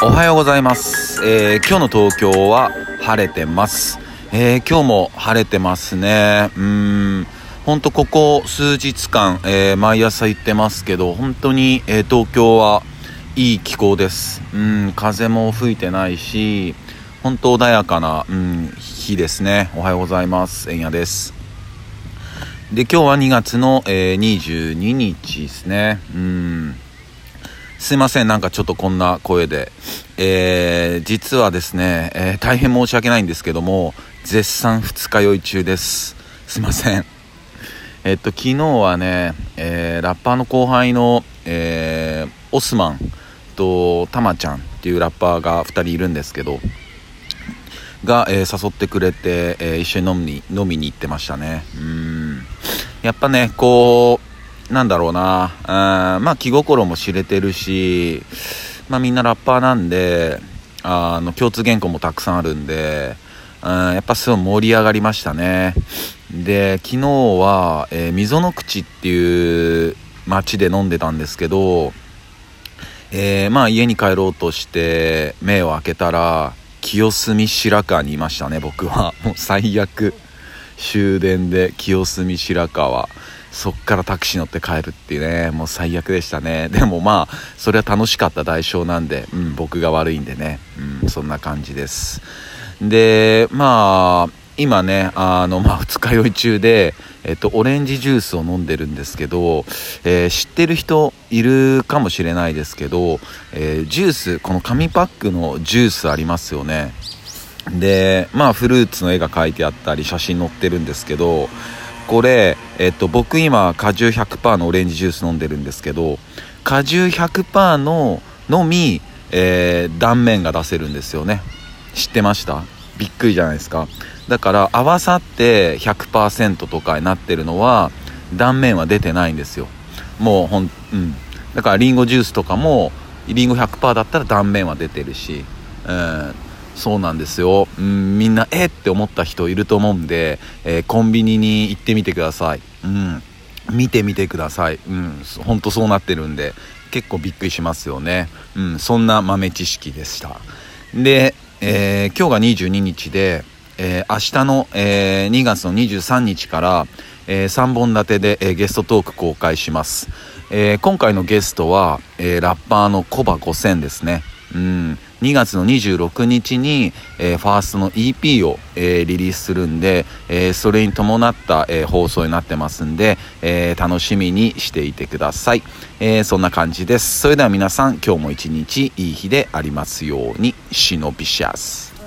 おはようございます、えー今日の東京は晴れてます、えー今日も晴れてますね。うん。本当ここ数日間、えー毎朝言ってますけど本当に、え東京はいい気候です。うん。風も吹いてないし本当穏やかな、うん、日ですね。おはようございます。えんやです。で今日は2月の、え22日ですね。うん。すいません、なんかちょっとこんな声で。えー、実はですね、えー大変申し訳ないんですけども、絶賛二日酔い中です。すいません。えっと、昨日はね、えーラッパーの後輩の、えーオスマンとタマちゃんっていうラッパーが2人いるんですけど、が、えー誘ってくれて、え一緒に飲みに飲みに行ってましたね。うん。やっぱね、こう、なんだろうな、うんまあ気心も知れてるし、まあみんなラッパーなんで、あの、共通言語もたくさんあるんで、うん、やっぱすごい盛り上がりましたね。で、昨日は、えー溝の口っていう街で飲んでたんですけど、えーまあ家に帰ろうとして目を開けたら清澄白河にいましたね僕は。もう最悪。終電で清澄白河。そっからタクシー乗って帰るっていうね。もう最悪でしたね。でもまあそれは楽しかった代償なんで、うん、僕が悪いんでね、うん、そんな感じです。でまあ今ねあの、まあ、二日酔い中で、えっと、オレンジジュースを飲んでるんですけど、えー知ってる人いるかもしれないですけど、えージュースこの紙パックのジュースありますよね。でまあフルーツの絵が描いてあったり写真載ってるんですけどこれ、えっと、僕今果汁100%のオレンジジュース飲んでるんですけど果汁100%ののみ、えー断面が出せるんですよね。知ってました？びっくりじゃないですか。だから合わさって100%とかになってるのは断面は出てないんですよ。もうほんうん。だからリンゴジュースとかもリンゴ100%だったら断面は出てるし、うん、そうなんですよ、うん、みんなえって思った人いると思うんで、えーコンビニに行ってみてください、うん、見てみてください、うん、ほんとそうなってるんで結構びっくりしますよね、うん、そんな豆知識でした。で、えー今日が22日で、えー明日の、えー2月の23日から、え3本立てで、えーゲストトーク公開します、えー今回のゲストは、えーラッパーのコバ5000ですね。うん。2月の26日に、えーファーストの EP を、えーリリースするんで、えーそれに伴った、え放送になってますんで、え楽しみにしていてください、えそんな感じです。それでは皆さん今日も一日いい日でありますように。シノビシャス。